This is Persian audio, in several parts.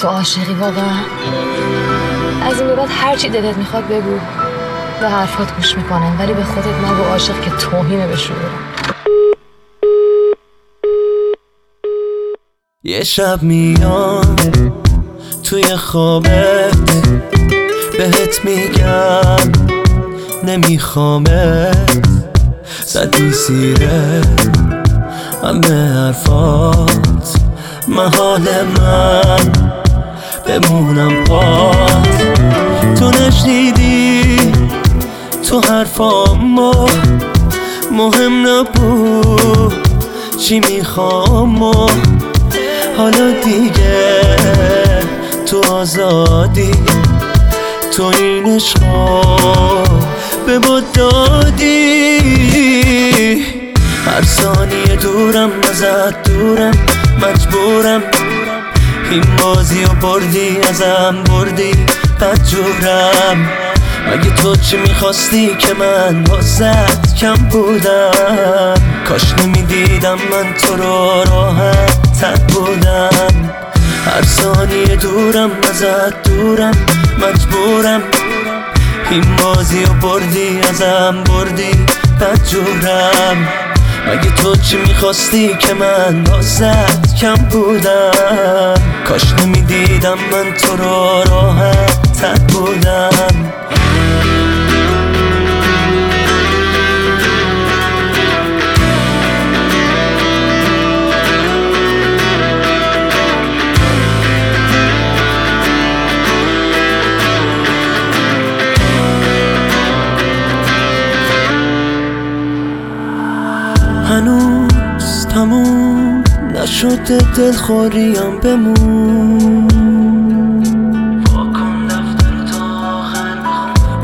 تو عاشقی واقعا. از این بعد هرچی دلت می‌خواد بگو. به حرفات گوش می‌کنم ولی به خودت نگو عاشق که توهینه به یه شب میام توی خوابت بهت میگم نمیخوامت زدی سیره همه حرفات محال من. بمونم پات تو نشنیدی تو حرفامو مهم نبود چی می‌خوام و حالا دیگه تو آزادی. تو این به با دادی. هر ثانیه دورم ازت دورم مجبورم این بازی و بردی ازم بردی بدجورم مگه تو چی می‌خواستی که من واسد کم بودم؟ کاش نمی‌دیدم من تو رو راحت تر بودم. هر ثانیه دورم ازت دورم مجبورم. این بازی و بردی ازم بردی بدجورم مگه تو چی می‌خواستی که من واسد کم بودم؟ کاش نمی‌دیدم من تو رو راحت بودم. نشده دلخوریم بمون.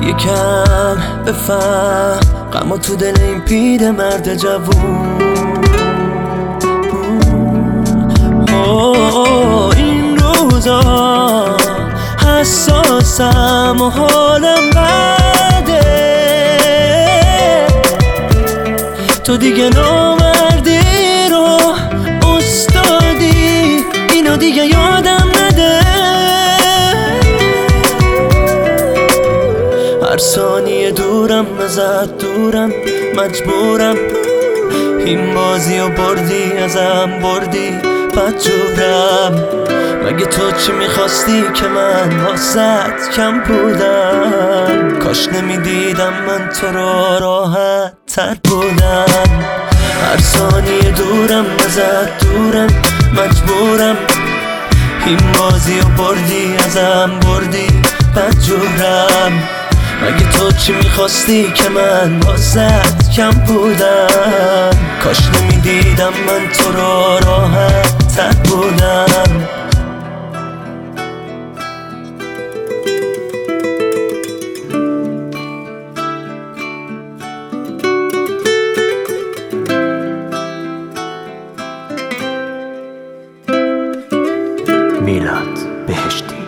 یکم بفهم غم تو دل این پیر مرد جوون. این روزا حساسم و حالم بده. تو دیگه نامردی دیگه یادم نده. هر ثانیه دورم ازت دورم مجبورم. این بازی و بردی ازم بردی بدجورم مگه تو چی می‌خواستی که من واسط کم بودم؟ کاش نمی‌دیدم من تو رو راحت تر بودم. هر ثانیه دورم ازت دورم مجبورم. این بازی و بردی ازم بردی بدجورم مگه تو چی می‌خواستی که من واسط کم بودم؟ کاش نمی‌دیدم من تو رو راحت تر بودم. میلاد بهشتی.